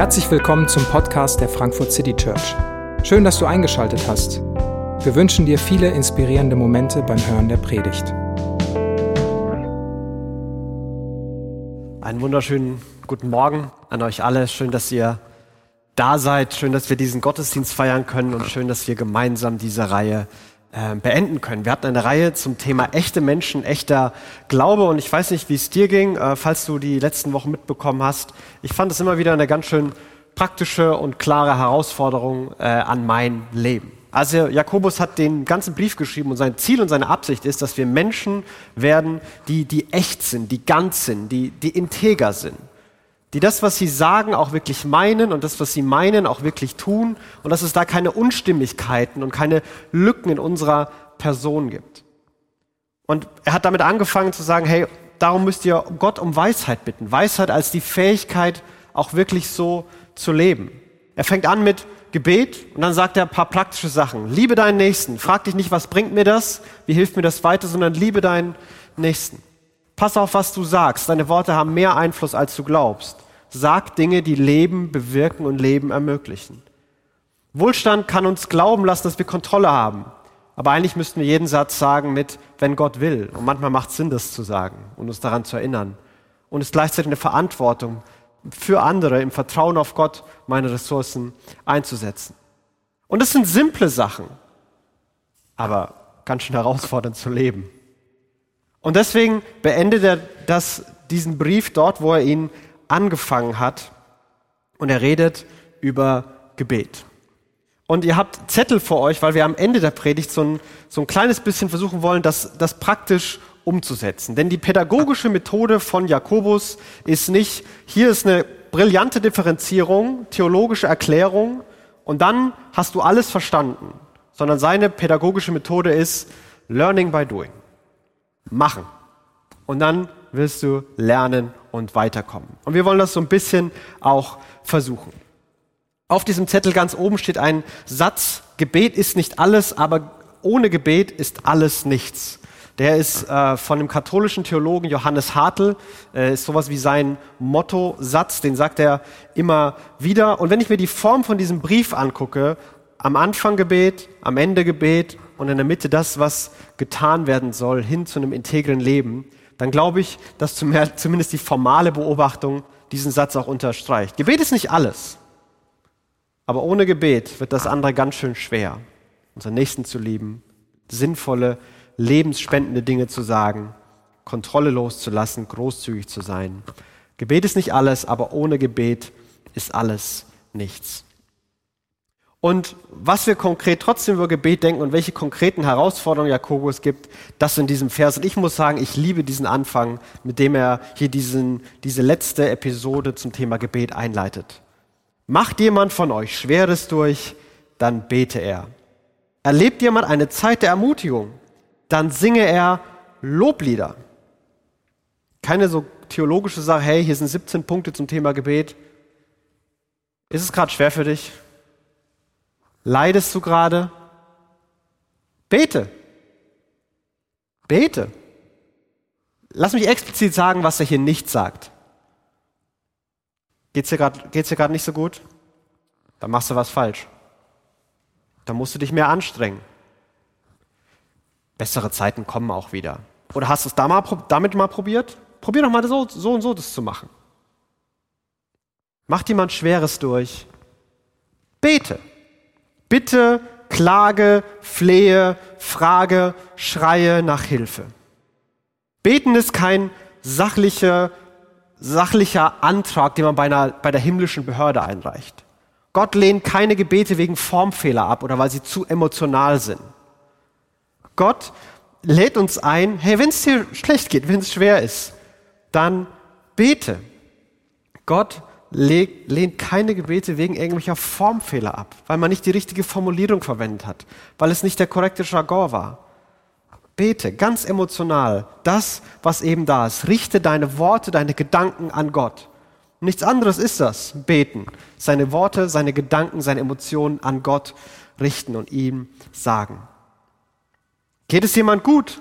Herzlich willkommen zum Podcast der Frankfurt City Church. Schön, dass du eingeschaltet hast. Wir wünschen dir viele inspirierende Momente beim Hören der Predigt. Einen wunderschönen guten Morgen an euch alle. Schön, dass ihr da seid. Schön, dass wir diesen Gottesdienst feiern können und schön, dass wir gemeinsam diese Reihe äh, beenden können. Wir hatten eine Reihe zum Thema echte Menschen, echter Glaube und ich weiß nicht, wie es dir ging, äh, falls du die letzten Wochen mitbekommen hast. Ich fand es immer wieder eine ganz schön praktische und klare Herausforderung äh, an mein Leben. Also Jakobus hat den ganzen Brief geschrieben und sein Ziel und seine Absicht ist, dass wir Menschen werden, die, die echt sind, die ganz sind, die, die integer sind die das, was sie sagen, auch wirklich meinen und das, was sie meinen, auch wirklich tun und dass es da keine Unstimmigkeiten und keine Lücken in unserer Person gibt. Und er hat damit angefangen zu sagen, hey, darum müsst ihr Gott um Weisheit bitten. Weisheit als die Fähigkeit, auch wirklich so zu leben. Er fängt an mit Gebet und dann sagt er ein paar praktische Sachen. Liebe deinen Nächsten. Frag dich nicht, was bringt mir das? Wie hilft mir das weiter? Sondern liebe deinen Nächsten. Pass auf, was du sagst. Deine Worte haben mehr Einfluss, als du glaubst. Sag Dinge, die Leben bewirken und Leben ermöglichen. Wohlstand kann uns glauben lassen, dass wir Kontrolle haben. Aber eigentlich müssten wir jeden Satz sagen mit, wenn Gott will. Und manchmal macht es Sinn, das zu sagen und uns daran zu erinnern. Und es ist gleichzeitig eine Verantwortung für andere, im Vertrauen auf Gott, meine Ressourcen einzusetzen. Und das sind simple Sachen, aber ganz schön herausfordernd zu leben. Und deswegen beendet er das, diesen Brief dort, wo er ihn angefangen hat. Und er redet über Gebet. Und ihr habt Zettel vor euch, weil wir am Ende der Predigt so ein, so ein kleines bisschen versuchen wollen, das, das praktisch umzusetzen. Denn die pädagogische Methode von Jakobus ist nicht, hier ist eine brillante Differenzierung, theologische Erklärung und dann hast du alles verstanden, sondern seine pädagogische Methode ist Learning by Doing machen. Und dann wirst du lernen und weiterkommen. Und wir wollen das so ein bisschen auch versuchen. Auf diesem Zettel ganz oben steht ein Satz, Gebet ist nicht alles, aber ohne Gebet ist alles nichts. Der ist äh, von dem katholischen Theologen Johannes Hartl, äh, ist sowas wie sein Motto-Satz, den sagt er immer wieder. Und wenn ich mir die Form von diesem Brief angucke, am Anfang Gebet, am Ende Gebet und in der Mitte das, was getan werden soll, hin zu einem integren Leben, dann glaube ich, dass zumindest die formale Beobachtung diesen Satz auch unterstreicht. Gebet ist nicht alles, aber ohne Gebet wird das andere ganz schön schwer, unseren Nächsten zu lieben, sinnvolle, lebensspendende Dinge zu sagen, Kontrolle loszulassen, großzügig zu sein. Gebet ist nicht alles, aber ohne Gebet ist alles nichts. Und was wir konkret trotzdem über Gebet denken und welche konkreten Herausforderungen Jakobus gibt, das in diesem Vers. Und ich muss sagen, ich liebe diesen Anfang, mit dem er hier diesen, diese letzte Episode zum Thema Gebet einleitet. Macht jemand von euch Schweres durch, dann bete er. Erlebt jemand eine Zeit der Ermutigung, dann singe er Loblieder. Keine so theologische Sache, hey, hier sind 17 Punkte zum Thema Gebet. Ist es gerade schwer für dich? Leidest du gerade? Bete. Bete. Lass mich explizit sagen, was er hier nicht sagt. Geht's dir gerade nicht so gut? Dann machst du was falsch. Dann musst du dich mehr anstrengen. Bessere Zeiten kommen auch wieder. Oder hast du es damit mal probiert? Probier doch mal so, so und so das zu machen. Macht jemand Schweres durch? Bete. Bitte, klage, flehe, frage, schreie nach Hilfe. Beten ist kein sachlicher, sachlicher Antrag, den man bei, einer, bei der himmlischen Behörde einreicht. Gott lehnt keine Gebete wegen Formfehler ab oder weil sie zu emotional sind. Gott lädt uns ein, hey, wenn es dir schlecht geht, wenn es schwer ist, dann bete. Gott lehnt keine Gebete wegen irgendwelcher Formfehler ab, weil man nicht die richtige Formulierung verwendet hat, weil es nicht der korrekte Jargon war. Bete ganz emotional das, was eben da ist. Richte deine Worte, deine Gedanken an Gott. Nichts anderes ist das, beten. Seine Worte, seine Gedanken, seine Emotionen an Gott richten und ihm sagen. Geht es jemand gut?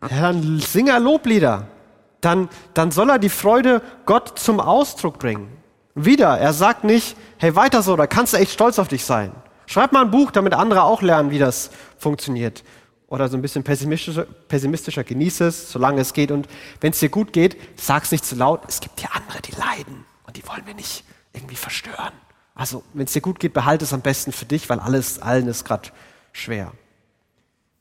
Ja, dann singe er Loblieder dann, dann soll er die Freude Gott zum Ausdruck bringen. Wieder, er sagt nicht, hey, weiter so, da kannst du echt stolz auf dich sein. Schreib mal ein Buch, damit andere auch lernen, wie das funktioniert. Oder so ein bisschen pessimistischer, pessimistischer genieße es, solange es geht. Und wenn es dir gut geht, sag es nicht zu laut. Es gibt ja andere, die leiden und die wollen wir nicht irgendwie verstören. Also, wenn es dir gut geht, behalte es am besten für dich, weil alles, allen ist gerade schwer.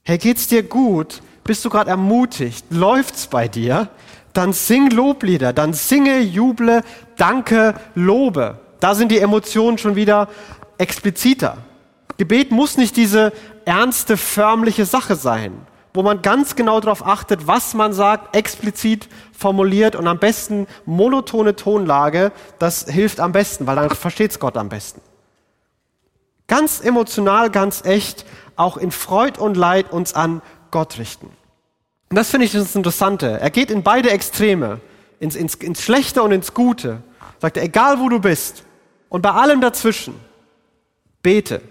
Hey, geht's dir gut? Bist du gerade ermutigt? Läuft's bei dir? Dann sing Loblieder, dann singe, juble, danke, lobe. Da sind die Emotionen schon wieder expliziter. Gebet muss nicht diese ernste, förmliche Sache sein, wo man ganz genau darauf achtet, was man sagt, explizit formuliert und am besten monotone Tonlage, das hilft am besten, weil dann versteht's Gott am besten. Ganz emotional, ganz echt, auch in Freud und Leid uns an Gott richten. Und das finde ich das Interessante. Er geht in beide Extreme, ins, ins, ins Schlechte und ins Gute. Sagt er, egal wo du bist und bei allem dazwischen, bete.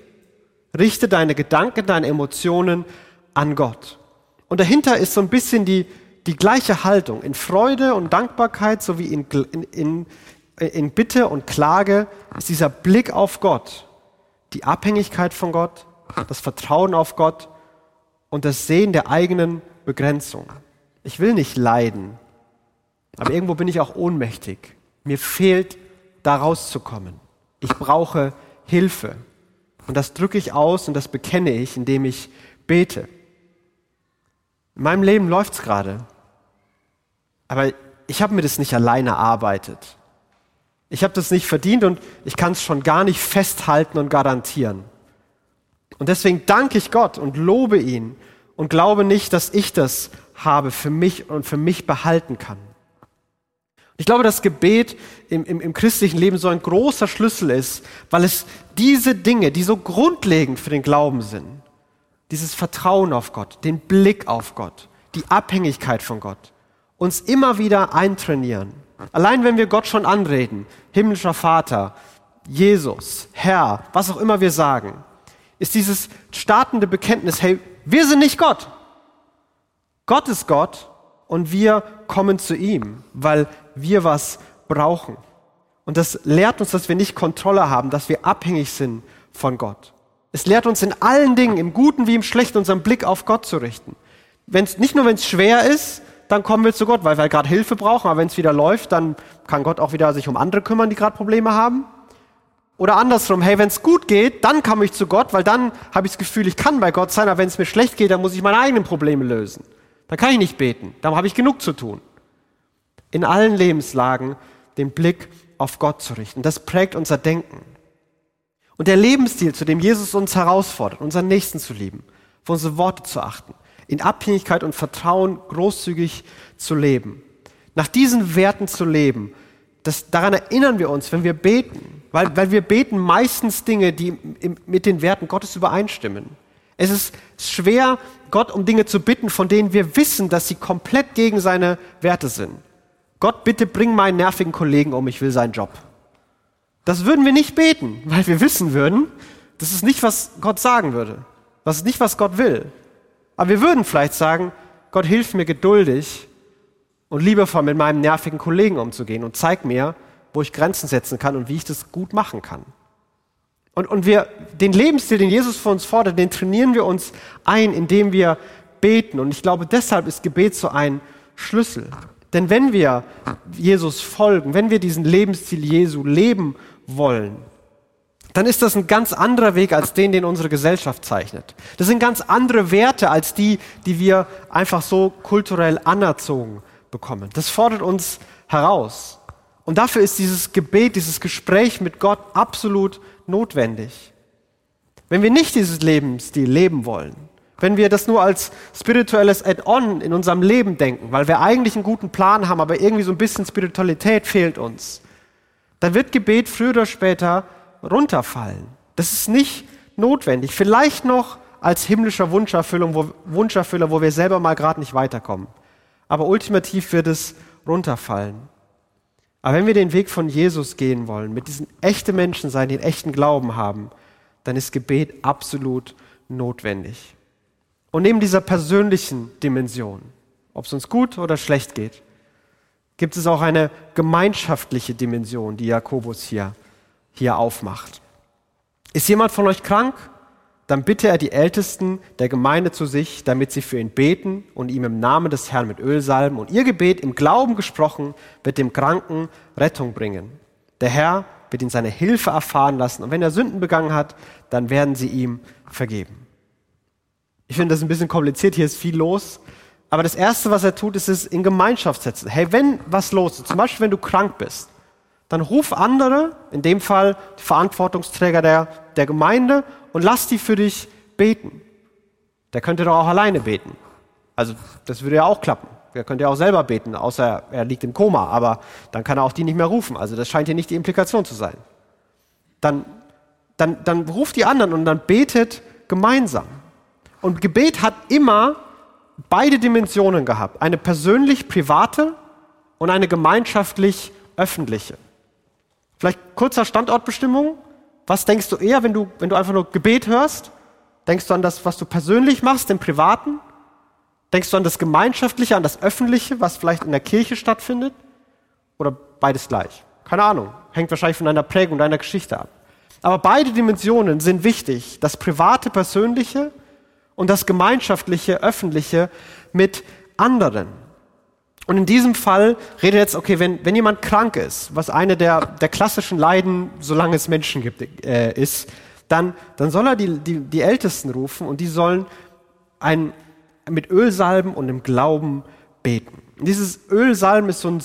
Richte deine Gedanken, deine Emotionen an Gott. Und dahinter ist so ein bisschen die, die gleiche Haltung. In Freude und Dankbarkeit sowie in, in, in, in Bitte und Klage ist dieser Blick auf Gott, die Abhängigkeit von Gott, das Vertrauen auf Gott und das Sehen der eigenen Begrenzung. Ich will nicht leiden, aber irgendwo bin ich auch ohnmächtig. Mir fehlt, da rauszukommen. Ich brauche Hilfe. Und das drücke ich aus und das bekenne ich, indem ich bete. In meinem Leben läuft es gerade. Aber ich habe mir das nicht alleine erarbeitet. Ich habe das nicht verdient und ich kann es schon gar nicht festhalten und garantieren. Und deswegen danke ich Gott und lobe ihn und glaube nicht, dass ich das habe für mich und für mich behalten kann. Ich glaube, dass Gebet im, im, im christlichen Leben so ein großer Schlüssel ist, weil es diese Dinge, die so grundlegend für den Glauben sind, dieses Vertrauen auf Gott, den Blick auf Gott, die Abhängigkeit von Gott, uns immer wieder eintrainieren. Allein wenn wir Gott schon anreden, himmlischer Vater, Jesus, Herr, was auch immer wir sagen, ist dieses startende Bekenntnis, hey, wir sind nicht Gott. Gott ist Gott und wir kommen zu ihm, weil wir was brauchen. Und das lehrt uns, dass wir nicht Kontrolle haben, dass wir abhängig sind von Gott. Es lehrt uns in allen Dingen, im Guten wie im Schlechten, unseren Blick auf Gott zu richten. Wenn's, nicht nur, wenn es schwer ist, dann kommen wir zu Gott, weil wir gerade Hilfe brauchen, aber wenn es wieder läuft, dann kann Gott auch wieder sich um andere kümmern, die gerade Probleme haben. Oder andersrum, hey, wenn es gut geht, dann komme ich zu Gott, weil dann habe ich das Gefühl, ich kann bei Gott sein, aber wenn es mir schlecht geht, dann muss ich meine eigenen Probleme lösen. Dann kann ich nicht beten, dann habe ich genug zu tun in allen Lebenslagen den Blick auf Gott zu richten. Das prägt unser Denken. Und der Lebensstil, zu dem Jesus uns herausfordert, unseren Nächsten zu lieben, auf unsere Worte zu achten, in Abhängigkeit und Vertrauen großzügig zu leben, nach diesen Werten zu leben, das, daran erinnern wir uns, wenn wir beten, weil, weil wir beten meistens Dinge, die mit den Werten Gottes übereinstimmen. Es ist schwer, Gott um Dinge zu bitten, von denen wir wissen, dass sie komplett gegen seine Werte sind. Gott, bitte bring meinen nervigen Kollegen um, ich will seinen Job. Das würden wir nicht beten, weil wir wissen würden, das ist nicht, was Gott sagen würde. Das ist nicht, was Gott will. Aber wir würden vielleicht sagen, Gott, hilf mir geduldig und liebevoll mit meinem nervigen Kollegen umzugehen und zeig mir, wo ich Grenzen setzen kann und wie ich das gut machen kann. Und, und wir, den Lebensstil, den Jesus von uns fordert, den trainieren wir uns ein, indem wir beten. Und ich glaube, deshalb ist Gebet so ein Schlüssel. Denn wenn wir Jesus folgen, wenn wir diesen Lebensstil Jesu leben wollen, dann ist das ein ganz anderer Weg als den, den unsere Gesellschaft zeichnet. Das sind ganz andere Werte als die, die wir einfach so kulturell anerzogen bekommen. Das fordert uns heraus. Und dafür ist dieses Gebet, dieses Gespräch mit Gott absolut notwendig. Wenn wir nicht dieses Lebensstil leben wollen, wenn wir das nur als spirituelles Add-on in unserem Leben denken, weil wir eigentlich einen guten Plan haben, aber irgendwie so ein bisschen Spiritualität fehlt uns, dann wird Gebet früher oder später runterfallen. Das ist nicht notwendig. Vielleicht noch als himmlischer Wunscherfüllung, wo, Wunscherfüller, wo wir selber mal gerade nicht weiterkommen. Aber ultimativ wird es runterfallen. Aber wenn wir den Weg von Jesus gehen wollen, mit diesen echten Menschen sein, die einen echten Glauben haben, dann ist Gebet absolut notwendig. Und neben dieser persönlichen Dimension, ob es uns gut oder schlecht geht, gibt es auch eine gemeinschaftliche Dimension, die Jakobus hier, hier aufmacht. Ist jemand von euch krank? Dann bitte er die Ältesten der Gemeinde zu sich, damit sie für ihn beten und ihm im Namen des Herrn mit Öl salben. Und ihr Gebet im Glauben gesprochen wird dem Kranken Rettung bringen. Der Herr wird ihn seine Hilfe erfahren lassen. Und wenn er Sünden begangen hat, dann werden sie ihm vergeben. Ich finde das ein bisschen kompliziert, hier ist viel los. Aber das Erste, was er tut, ist es in Gemeinschaft setzen. Hey, wenn was los ist, zum Beispiel wenn du krank bist, dann ruf andere, in dem Fall die Verantwortungsträger der, der Gemeinde, und lass die für dich beten. Der könnte doch auch alleine beten. Also das würde ja auch klappen. Er könnte ja auch selber beten, außer er liegt im Koma, aber dann kann er auch die nicht mehr rufen. Also das scheint hier nicht die Implikation zu sein. Dann, dann, dann ruft die anderen und dann betet gemeinsam. Und Gebet hat immer beide Dimensionen gehabt. Eine persönlich private und eine gemeinschaftlich öffentliche. Vielleicht kurzer Standortbestimmung. Was denkst du eher, wenn du, wenn du einfach nur Gebet hörst? Denkst du an das, was du persönlich machst, im Privaten? Denkst du an das Gemeinschaftliche, an das Öffentliche, was vielleicht in der Kirche stattfindet? Oder beides gleich? Keine Ahnung. Hängt wahrscheinlich von deiner Prägung, deiner Geschichte ab. Aber beide Dimensionen sind wichtig. Das private, persönliche und das gemeinschaftliche, öffentliche mit anderen. Und in diesem Fall redet jetzt, okay, wenn, wenn jemand krank ist, was eine der, der klassischen Leiden, solange es Menschen gibt, äh, ist, dann, dann soll er die, die, die Ältesten rufen und die sollen ein, mit Ölsalben und im Glauben beten. Und dieses Ölsalben ist so ein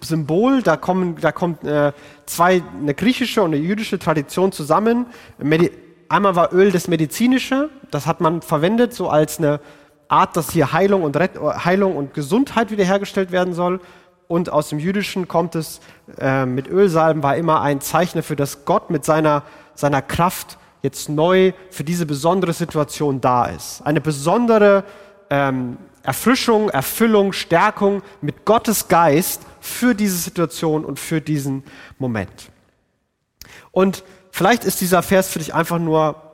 Symbol, da, kommen, da kommt äh, zwei, eine griechische und eine jüdische Tradition zusammen. Medi einmal war Öl das medizinische, das hat man verwendet so als eine Art, dass hier Heilung und, Ret Heilung und Gesundheit wiederhergestellt werden soll. Und aus dem Jüdischen kommt es äh, mit Ölsalben, war immer ein Zeichen dafür, dass Gott mit seiner, seiner Kraft jetzt neu für diese besondere Situation da ist. Eine besondere ähm, Erfrischung, Erfüllung, Stärkung mit Gottes Geist für diese Situation und für diesen Moment. Und vielleicht ist dieser Vers für dich einfach nur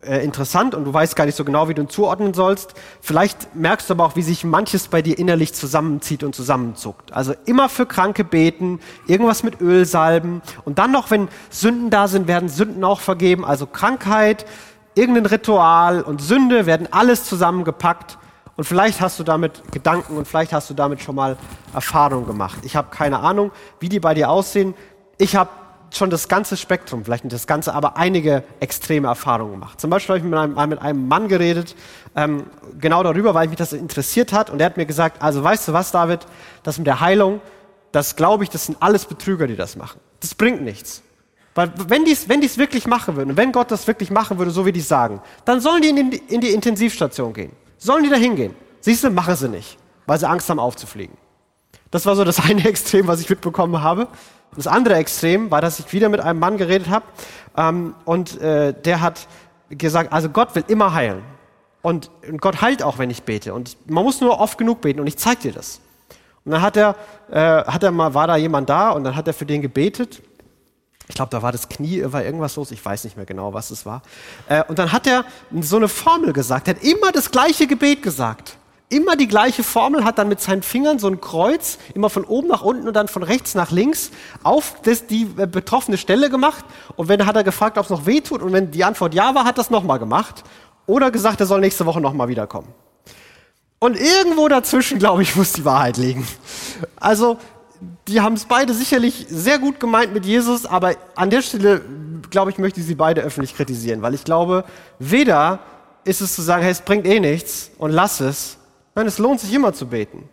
äh, interessant und du weißt gar nicht so genau, wie du ihn zuordnen sollst. Vielleicht merkst du aber auch, wie sich manches bei dir innerlich zusammenzieht und zusammenzuckt. Also immer für Kranke beten, irgendwas mit Öl salben und dann noch, wenn Sünden da sind, werden Sünden auch vergeben. Also Krankheit, irgendein Ritual und Sünde werden alles zusammengepackt. Und vielleicht hast du damit Gedanken und vielleicht hast du damit schon mal Erfahrungen gemacht. Ich habe keine Ahnung, wie die bei dir aussehen. Ich habe schon das ganze Spektrum, vielleicht nicht das ganze, aber einige extreme Erfahrungen gemacht. Zum Beispiel habe ich mit einem, mit einem Mann geredet, ähm, genau darüber, weil mich das interessiert hat. Und er hat mir gesagt, also weißt du was, David, das mit der Heilung, das glaube ich, das sind alles Betrüger, die das machen. Das bringt nichts. Weil wenn die es wenn die's wirklich machen würden, und wenn Gott das wirklich machen würde, so wie die sagen, dann sollen die in die, in die Intensivstation gehen. Sollen die da hingehen? Siehst du, machen sie nicht, weil sie Angst haben aufzufliegen. Das war so das eine Extrem, was ich mitbekommen habe. Das andere Extrem war, dass ich wieder mit einem Mann geredet habe ähm, und äh, der hat gesagt, also Gott will immer heilen. Und, und, Gott heilt auch, wenn ich bete. Und man muss nur oft genug beten und ich zeige dir das. Und dann hat er, äh, hat er mal, war da jemand da und dann hat er für den gebetet. Ich glaube, da war das Knie, war irgendwas los, ich weiß nicht mehr genau, was es war. Äh, und dann hat er so eine Formel gesagt, er hat immer das gleiche Gebet gesagt immer die gleiche Formel, hat dann mit seinen Fingern so ein Kreuz, immer von oben nach unten und dann von rechts nach links auf das, die äh, betroffene Stelle gemacht. Und wenn hat er gefragt, ob es noch weh tut und wenn die Antwort ja war, hat er es nochmal gemacht. Oder gesagt, er soll nächste Woche nochmal wiederkommen. Und irgendwo dazwischen, glaube ich, muss die Wahrheit liegen. Also, die haben es beide sicherlich sehr gut gemeint mit Jesus, aber an der Stelle, glaube ich, möchte ich sie beide öffentlich kritisieren, weil ich glaube, weder ist es zu sagen, hey, es bringt eh nichts und lass es, Nein, es lohnt sich immer zu beten.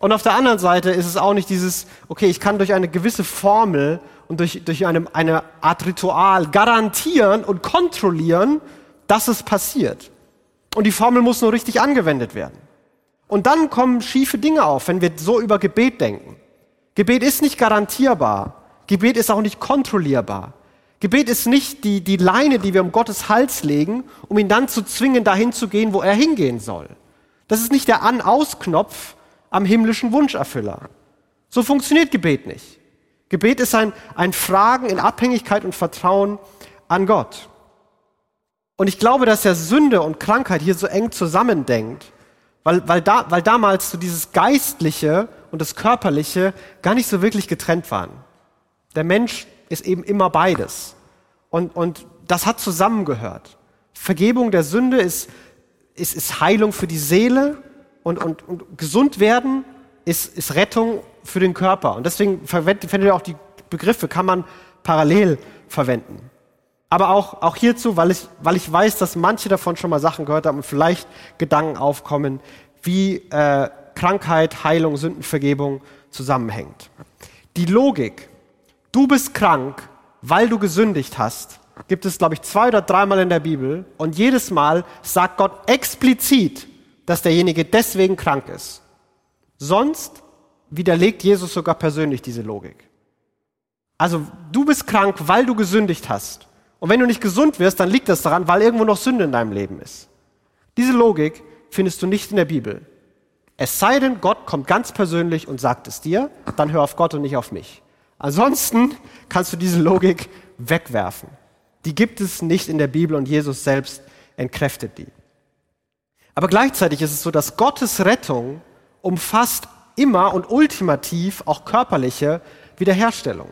Und auf der anderen Seite ist es auch nicht dieses, okay, ich kann durch eine gewisse Formel und durch, durch eine, eine Art Ritual garantieren und kontrollieren, dass es passiert. Und die Formel muss nur richtig angewendet werden. Und dann kommen schiefe Dinge auf, wenn wir so über Gebet denken. Gebet ist nicht garantierbar. Gebet ist auch nicht kontrollierbar. Gebet ist nicht die, die Leine, die wir um Gottes Hals legen, um ihn dann zu zwingen, dahin zu gehen, wo er hingehen soll. Das ist nicht der An-Aus-Knopf am himmlischen Wunscherfüller. So funktioniert Gebet nicht. Gebet ist ein, ein Fragen in Abhängigkeit und Vertrauen an Gott. Und ich glaube, dass er Sünde und Krankheit hier so eng zusammendenkt, weil, weil, da, weil damals so dieses Geistliche und das Körperliche gar nicht so wirklich getrennt waren. Der Mensch ist eben immer beides. Und, und das hat zusammengehört. Vergebung der Sünde ist, ist, ist Heilung für die Seele und, und, und gesund werden ist, ist Rettung für den Körper. Und deswegen verwendet ihr auch die Begriffe, kann man parallel verwenden. Aber auch, auch hierzu, weil ich, weil ich weiß, dass manche davon schon mal Sachen gehört haben und vielleicht Gedanken aufkommen, wie äh, Krankheit, Heilung, Sündenvergebung zusammenhängt. Die Logik, du bist krank, weil du gesündigt hast, gibt es, glaube ich, zwei oder dreimal in der Bibel. Und jedes Mal sagt Gott explizit, dass derjenige deswegen krank ist. Sonst widerlegt Jesus sogar persönlich diese Logik. Also du bist krank, weil du gesündigt hast. Und wenn du nicht gesund wirst, dann liegt das daran, weil irgendwo noch Sünde in deinem Leben ist. Diese Logik findest du nicht in der Bibel. Es sei denn, Gott kommt ganz persönlich und sagt es dir, dann hör auf Gott und nicht auf mich. Ansonsten kannst du diese Logik wegwerfen. Die gibt es nicht in der Bibel und Jesus selbst entkräftet die. Aber gleichzeitig ist es so, dass Gottes Rettung umfasst immer und ultimativ auch körperliche Wiederherstellung.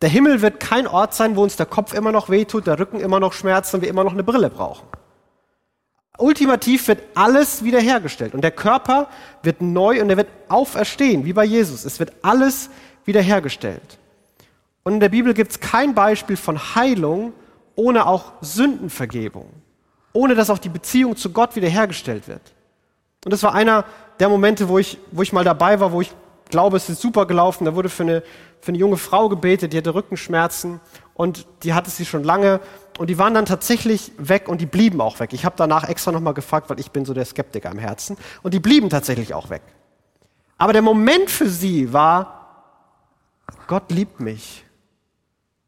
Der Himmel wird kein Ort sein, wo uns der Kopf immer noch wehtut, der Rücken immer noch schmerzt und wir immer noch eine Brille brauchen. Ultimativ wird alles wiederhergestellt und der Körper wird neu und er wird auferstehen, wie bei Jesus. Es wird alles wiederhergestellt. Und in der Bibel gibt es kein Beispiel von Heilung ohne auch Sündenvergebung, ohne dass auch die Beziehung zu Gott wiederhergestellt wird. Und das war einer der Momente, wo ich, wo ich mal dabei war, wo ich glaube, es ist super gelaufen. Da wurde für eine, für eine junge Frau gebetet, die hatte Rückenschmerzen und die hatte sie schon lange und die waren dann tatsächlich weg und die blieben auch weg. Ich habe danach extra nochmal gefragt, weil ich bin so der Skeptiker im Herzen und die blieben tatsächlich auch weg. Aber der Moment für sie war, Gott liebt mich.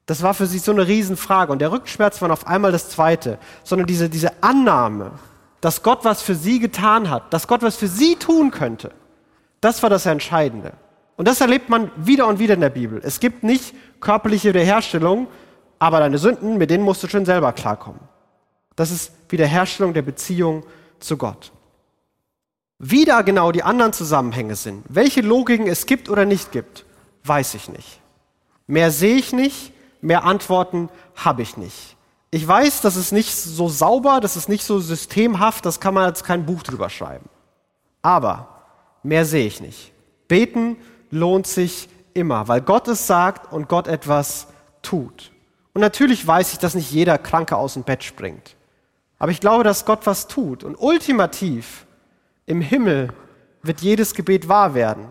Das war für sie so eine Riesenfrage und der Rückenschmerz war auf einmal das Zweite, sondern diese, diese Annahme, dass Gott was für sie getan hat, dass Gott was für sie tun könnte. Das war das Entscheidende. Und das erlebt man wieder und wieder in der Bibel. Es gibt nicht körperliche Wiederherstellung, aber deine Sünden, mit denen musst du schon selber klarkommen. Das ist Wiederherstellung der Beziehung zu Gott. Wie da genau die anderen Zusammenhänge sind, welche Logiken es gibt oder nicht gibt, weiß ich nicht. Mehr sehe ich nicht, mehr Antworten habe ich nicht. Ich weiß, das ist nicht so sauber, das ist nicht so systemhaft, das kann man jetzt kein Buch drüber schreiben. Aber mehr sehe ich nicht. Beten lohnt sich immer, weil Gott es sagt und Gott etwas tut. Und natürlich weiß ich, dass nicht jeder Kranke aus dem Bett springt. Aber ich glaube, dass Gott was tut. Und ultimativ im Himmel wird jedes Gebet wahr werden.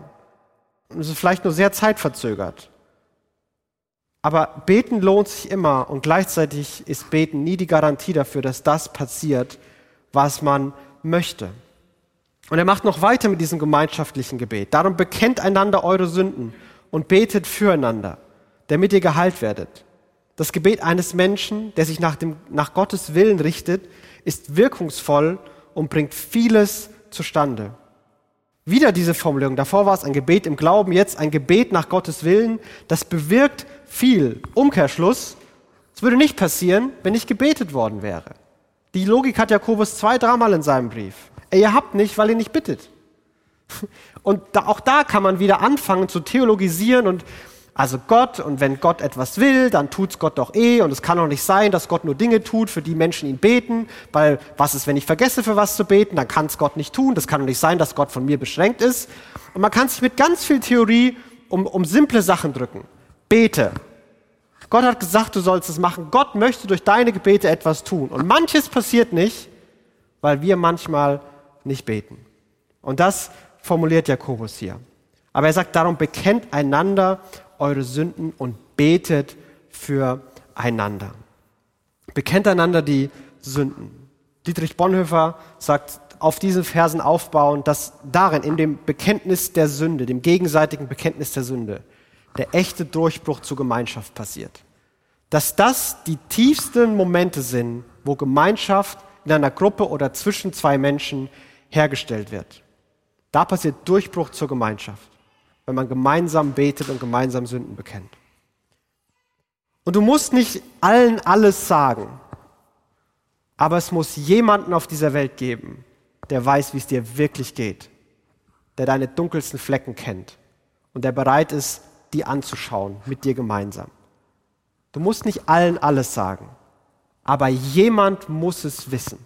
Und es ist vielleicht nur sehr zeitverzögert. Aber beten lohnt sich immer und gleichzeitig ist beten nie die Garantie dafür, dass das passiert, was man möchte. Und er macht noch weiter mit diesem gemeinschaftlichen Gebet. Darum bekennt einander eure Sünden und betet füreinander, damit ihr geheilt werdet. Das Gebet eines Menschen, der sich nach, dem, nach Gottes Willen richtet, ist wirkungsvoll und bringt vieles zustande. Wieder diese Formulierung. Davor war es ein Gebet im Glauben, jetzt ein Gebet nach Gottes Willen. Das bewirkt viel. Umkehrschluss. Es würde nicht passieren, wenn nicht gebetet worden wäre. Die Logik hat Jakobus zwei, dreimal in seinem Brief. Ihr habt nicht, weil ihr nicht bittet. Und da, auch da kann man wieder anfangen zu theologisieren und also Gott und wenn Gott etwas will, dann tut's Gott doch eh und es kann doch nicht sein, dass Gott nur Dinge tut, für die Menschen ihn beten, weil was ist, wenn ich vergesse, für was zu beten, dann kann es Gott nicht tun, das kann doch nicht sein, dass Gott von mir beschränkt ist. Und man kann sich mit ganz viel Theorie um, um simple Sachen drücken. Bete. Gott hat gesagt, du sollst es machen. Gott möchte durch deine Gebete etwas tun. Und manches passiert nicht, weil wir manchmal nicht beten. Und das formuliert Jakobus hier. Aber er sagt darum, bekennt einander eure Sünden und betet füreinander. Bekennt einander die Sünden. Dietrich Bonhoeffer sagt, auf diesen Versen aufbauen, dass darin, in dem Bekenntnis der Sünde, dem gegenseitigen Bekenntnis der Sünde, der echte Durchbruch zur Gemeinschaft passiert. Dass das die tiefsten Momente sind, wo Gemeinschaft in einer Gruppe oder zwischen zwei Menschen hergestellt wird. Da passiert Durchbruch zur Gemeinschaft, wenn man gemeinsam betet und gemeinsam Sünden bekennt. Und du musst nicht allen alles sagen, aber es muss jemanden auf dieser Welt geben, der weiß, wie es dir wirklich geht. der deine dunkelsten Flecken kennt und der bereit ist, die anzuschauen mit dir gemeinsam. Du musst nicht allen alles sagen, aber jemand muss es wissen.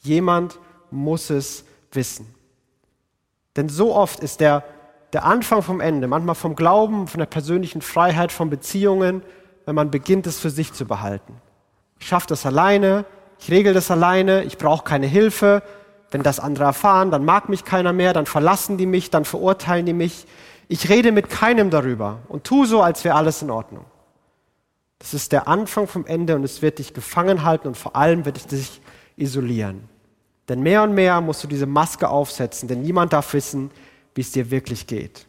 Jemand muss es wissen. Denn so oft ist der, der Anfang vom Ende, manchmal vom Glauben, von der persönlichen Freiheit, von Beziehungen, wenn man beginnt, es für sich zu behalten. Ich schaffe das alleine, ich regel das alleine, ich brauche keine Hilfe. Wenn das andere erfahren, dann mag mich keiner mehr, dann verlassen die mich, dann verurteilen die mich. Ich rede mit keinem darüber und tu so, als wäre alles in Ordnung. Das ist der Anfang vom Ende und es wird dich gefangen halten und vor allem wird es dich isolieren. Denn mehr und mehr musst du diese Maske aufsetzen, denn niemand darf wissen, wie es dir wirklich geht.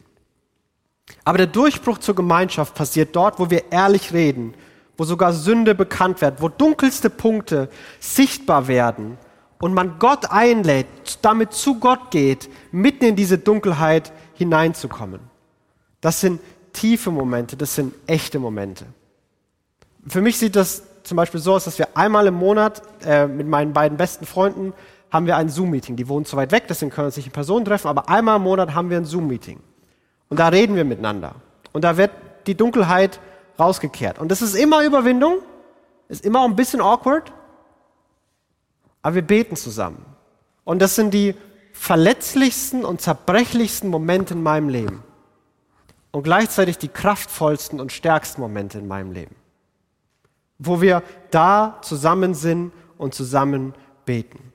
Aber der Durchbruch zur Gemeinschaft passiert dort, wo wir ehrlich reden, wo sogar Sünde bekannt wird, wo dunkelste Punkte sichtbar werden und man Gott einlädt, damit zu Gott geht, mitten in diese Dunkelheit hineinzukommen. Das sind tiefe Momente, das sind echte Momente. Für mich sieht das zum Beispiel so aus, dass wir einmal im Monat äh, mit meinen beiden besten Freunden haben wir ein Zoom-Meeting. Die wohnen zu weit weg, deswegen können wir uns nicht in Person treffen, aber einmal im Monat haben wir ein Zoom-Meeting. Und da reden wir miteinander. Und da wird die Dunkelheit rausgekehrt. Und das ist immer Überwindung, ist immer auch ein bisschen awkward, aber wir beten zusammen. Und das sind die verletzlichsten und zerbrechlichsten Momente in meinem Leben. Und gleichzeitig die kraftvollsten und stärksten Momente in meinem Leben. Wo wir da zusammen sind und zusammen beten.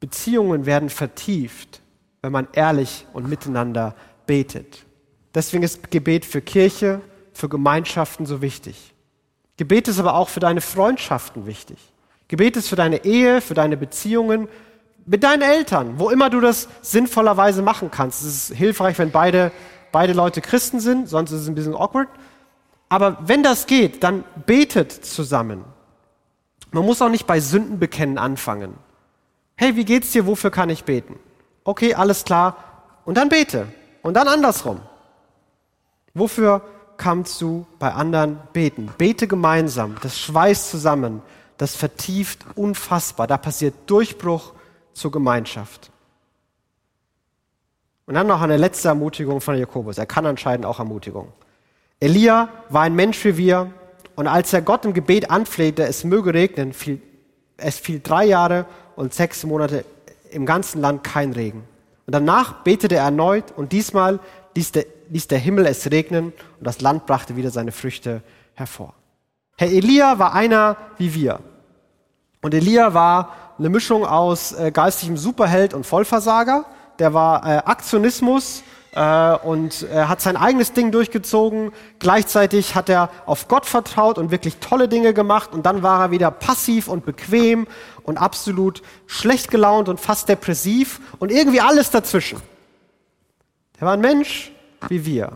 Beziehungen werden vertieft, wenn man ehrlich und miteinander betet. Deswegen ist Gebet für Kirche, für Gemeinschaften so wichtig. Gebet ist aber auch für deine Freundschaften wichtig. Gebet ist für deine Ehe, für deine Beziehungen, mit deinen Eltern, wo immer du das sinnvollerweise machen kannst. Es ist hilfreich, wenn beide, beide Leute Christen sind, sonst ist es ein bisschen awkward. Aber wenn das geht, dann betet zusammen. Man muss auch nicht bei Sündenbekennen anfangen. Hey, wie geht's dir? Wofür kann ich beten? Okay, alles klar. Und dann bete. Und dann andersrum. Wofür kannst du bei anderen beten? Bete gemeinsam. Das schweißt zusammen. Das vertieft unfassbar. Da passiert Durchbruch zur Gemeinschaft. Und dann noch eine letzte Ermutigung von Jakobus. Er kann anscheinend auch Ermutigung. Elia war ein Mensch wie wir. Und als er Gott im Gebet anflehte, es möge regnen, fiel, es fiel drei Jahre und sechs Monate im ganzen Land kein Regen. Und danach betete er erneut und diesmal ließ der, ließ der Himmel es regnen und das Land brachte wieder seine Früchte hervor. Herr Elia war einer wie wir. Und Elia war eine Mischung aus äh, geistigem Superheld und Vollversager. Der war äh, Aktionismus äh, und er hat sein eigenes Ding durchgezogen. Gleichzeitig hat er auf Gott vertraut und wirklich tolle Dinge gemacht. Und dann war er wieder passiv und bequem und absolut schlecht gelaunt und fast depressiv und irgendwie alles dazwischen. Er war ein Mensch wie wir.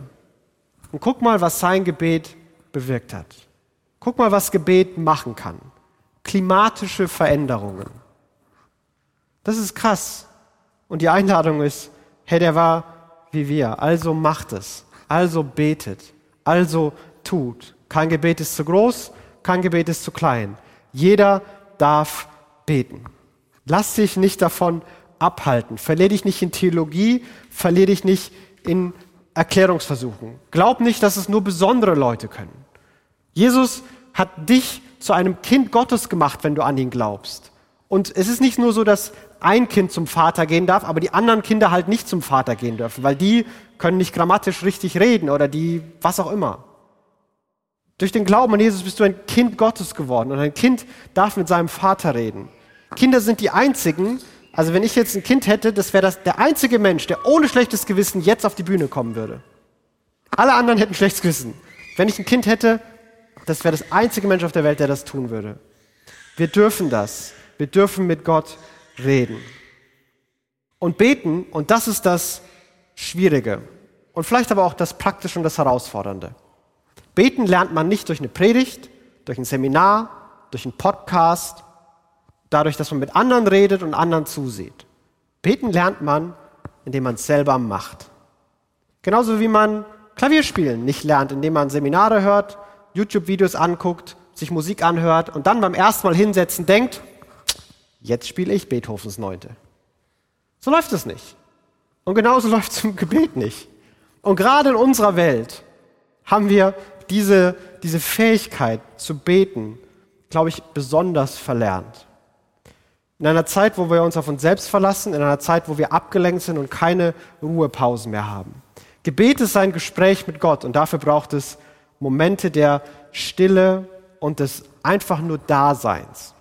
Und guck mal, was sein Gebet bewirkt hat. Guck mal, was Gebet machen kann. Klimatische Veränderungen. Das ist krass. Und die Einladung ist, hey, der war wie wir, also macht es, also betet, also tut. Kein Gebet ist zu groß, kein Gebet ist zu klein. Jeder darf beten. Lass dich nicht davon abhalten. Verlier dich nicht in Theologie, verlier dich nicht in Erklärungsversuchen. Glaub nicht, dass es nur besondere Leute können. Jesus hat dich zu einem Kind Gottes gemacht, wenn du an ihn glaubst. Und es ist nicht nur so, dass ein Kind zum Vater gehen darf, aber die anderen Kinder halt nicht zum Vater gehen dürfen, weil die können nicht grammatisch richtig reden oder die was auch immer. Durch den Glauben an Jesus bist du ein Kind Gottes geworden und ein Kind darf mit seinem Vater reden. Kinder sind die einzigen, also wenn ich jetzt ein Kind hätte, das wäre das der einzige Mensch, der ohne schlechtes Gewissen jetzt auf die Bühne kommen würde. Alle anderen hätten schlechtes Gewissen. Wenn ich ein Kind hätte, das wäre das einzige Mensch auf der Welt, der das tun würde. Wir dürfen das. Wir dürfen mit Gott reden. Und beten, und das ist das Schwierige. Und vielleicht aber auch das Praktische und das Herausfordernde. Beten lernt man nicht durch eine Predigt, durch ein Seminar, durch einen Podcast, dadurch, dass man mit anderen redet und anderen zusieht. Beten lernt man, indem man es selber macht. Genauso wie man Klavierspielen nicht lernt, indem man Seminare hört, YouTube-Videos anguckt, sich Musik anhört und dann beim ersten Mal hinsetzen denkt, jetzt spiele ich Beethovens Neunte. So läuft es nicht. Und genauso läuft es im Gebet nicht. Und gerade in unserer Welt haben wir diese, diese Fähigkeit zu beten, glaube ich, besonders verlernt. In einer Zeit, wo wir uns auf uns selbst verlassen, in einer Zeit, wo wir abgelenkt sind und keine Ruhepausen mehr haben. Gebet ist ein Gespräch mit Gott und dafür braucht es Momente der Stille und des einfach nur Daseins.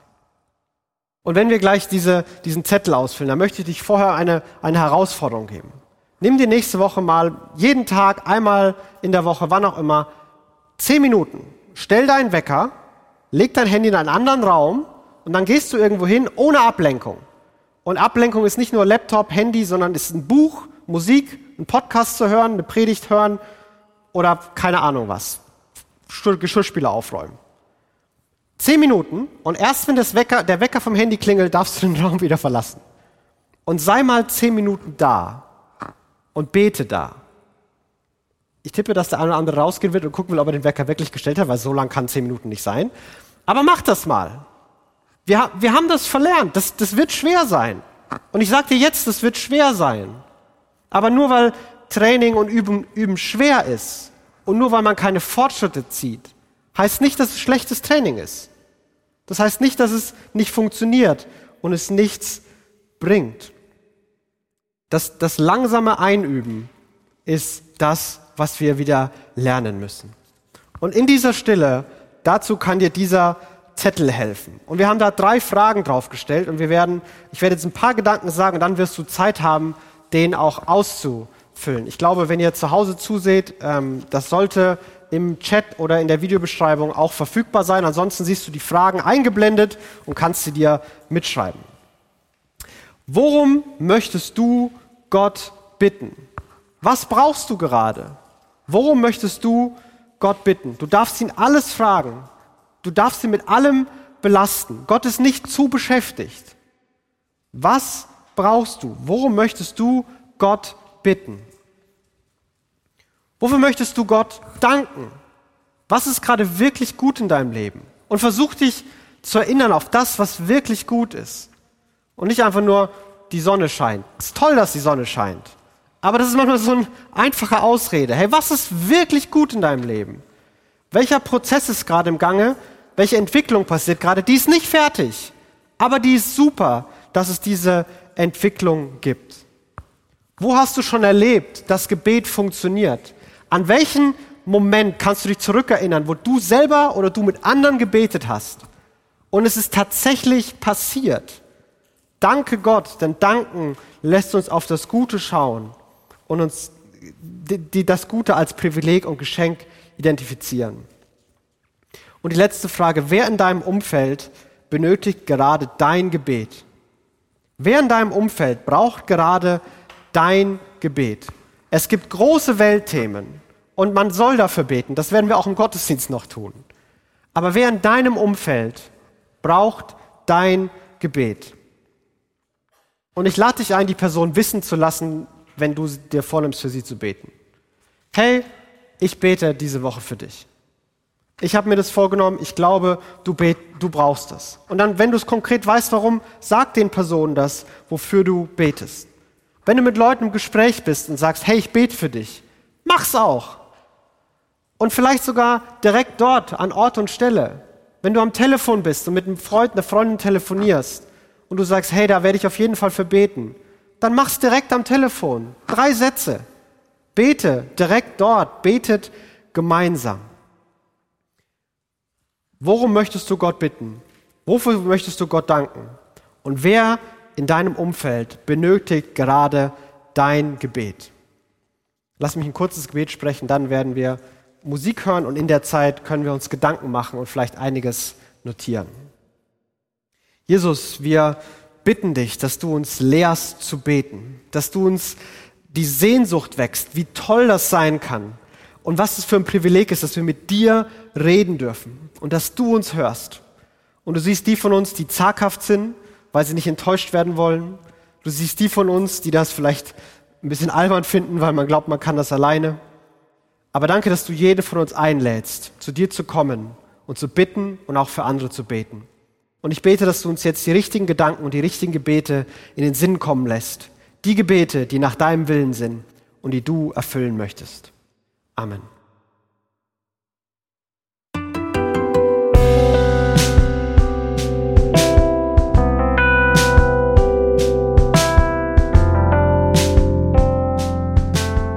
Und wenn wir gleich diese, diesen Zettel ausfüllen, dann möchte ich dich vorher eine, eine Herausforderung geben. Nimm dir nächste Woche mal jeden Tag, einmal in der Woche, wann auch immer, zehn Minuten. Stell deinen Wecker, leg dein Handy in einen anderen Raum und dann gehst du irgendwo hin ohne Ablenkung. Und Ablenkung ist nicht nur Laptop, Handy, sondern ist ein Buch, Musik, ein Podcast zu hören, eine Predigt hören oder keine Ahnung was. Geschirrspüler aufräumen. Zehn Minuten und erst wenn Wecker, der Wecker vom Handy klingelt, darfst du den Raum wieder verlassen. Und sei mal zehn Minuten da und bete da. Ich tippe, dass der eine oder andere rausgehen wird und gucken will, ob er den Wecker wirklich gestellt hat, weil so lang kann zehn Minuten nicht sein. Aber mach das mal. Wir, wir haben das verlernt. Das, das wird schwer sein. Und ich sage dir jetzt, das wird schwer sein. Aber nur weil Training und Üben, Üben schwer ist und nur weil man keine Fortschritte zieht, heißt nicht, dass es schlechtes Training ist. Das heißt nicht, dass es nicht funktioniert und es nichts bringt. Das, das langsame Einüben ist das, was wir wieder lernen müssen. Und in dieser Stille, dazu kann dir dieser Zettel helfen. Und wir haben da drei Fragen draufgestellt und wir werden, ich werde jetzt ein paar Gedanken sagen und dann wirst du Zeit haben, den auch auszufüllen. Ich glaube, wenn ihr zu Hause zuseht, ähm, das sollte im Chat oder in der Videobeschreibung auch verfügbar sein. Ansonsten siehst du die Fragen eingeblendet und kannst sie dir mitschreiben. Worum möchtest du Gott bitten? Was brauchst du gerade? Worum möchtest du Gott bitten? Du darfst ihn alles fragen. Du darfst ihn mit allem belasten. Gott ist nicht zu beschäftigt. Was brauchst du? Worum möchtest du Gott bitten? Wofür möchtest du Gott danken? Was ist gerade wirklich gut in deinem Leben? Und versuch dich zu erinnern auf das, was wirklich gut ist. Und nicht einfach nur, die Sonne scheint. Es ist toll, dass die Sonne scheint. Aber das ist manchmal so eine einfache Ausrede. Hey, was ist wirklich gut in deinem Leben? Welcher Prozess ist gerade im Gange, welche Entwicklung passiert gerade, die ist nicht fertig, aber die ist super, dass es diese Entwicklung gibt. Wo hast du schon erlebt, dass Gebet funktioniert? An welchen Moment kannst du dich zurückerinnern, wo du selber oder du mit anderen gebetet hast und es ist tatsächlich passiert? Danke Gott, denn danken lässt uns auf das Gute schauen und uns die, die das Gute als Privileg und Geschenk identifizieren. Und die letzte Frage, wer in deinem Umfeld benötigt gerade dein Gebet? Wer in deinem Umfeld braucht gerade dein Gebet? Es gibt große Weltthemen und man soll dafür beten. Das werden wir auch im Gottesdienst noch tun. Aber wer in deinem Umfeld braucht dein Gebet? Und ich lade dich ein, die Person wissen zu lassen, wenn du dir vornimmst, für sie zu beten. Hey, ich bete diese Woche für dich. Ich habe mir das vorgenommen, ich glaube, du, bet, du brauchst das. Und dann, wenn du es konkret weißt, warum, sag den Personen das, wofür du betest. Wenn du mit Leuten im Gespräch bist und sagst, hey, ich bete für dich, mach's auch. Und vielleicht sogar direkt dort, an Ort und Stelle. Wenn du am Telefon bist und mit einem Freund, einer Freundin telefonierst und du sagst, hey, da werde ich auf jeden Fall für beten, dann mach's direkt am Telefon. Drei Sätze. Bete direkt dort, betet gemeinsam. Worum möchtest du Gott bitten? Wofür möchtest du Gott danken? Und wer in deinem Umfeld benötigt gerade dein Gebet? Lass mich ein kurzes Gebet sprechen, dann werden wir Musik hören und in der Zeit können wir uns Gedanken machen und vielleicht einiges notieren. Jesus, wir bitten dich, dass du uns lehrst zu beten, dass du uns die Sehnsucht wächst, wie toll das sein kann, und was es für ein Privileg ist, dass wir mit dir reden dürfen und dass du uns hörst. Und du siehst die von uns, die zaghaft sind, weil sie nicht enttäuscht werden wollen. Du siehst die von uns, die das vielleicht ein bisschen albern finden, weil man glaubt, man kann das alleine. Aber danke, dass du jede von uns einlädst, zu dir zu kommen und zu bitten und auch für andere zu beten. Und ich bete, dass du uns jetzt die richtigen Gedanken und die richtigen Gebete in den Sinn kommen lässt, die Gebete, die nach deinem Willen sind und die du erfüllen möchtest. Amen.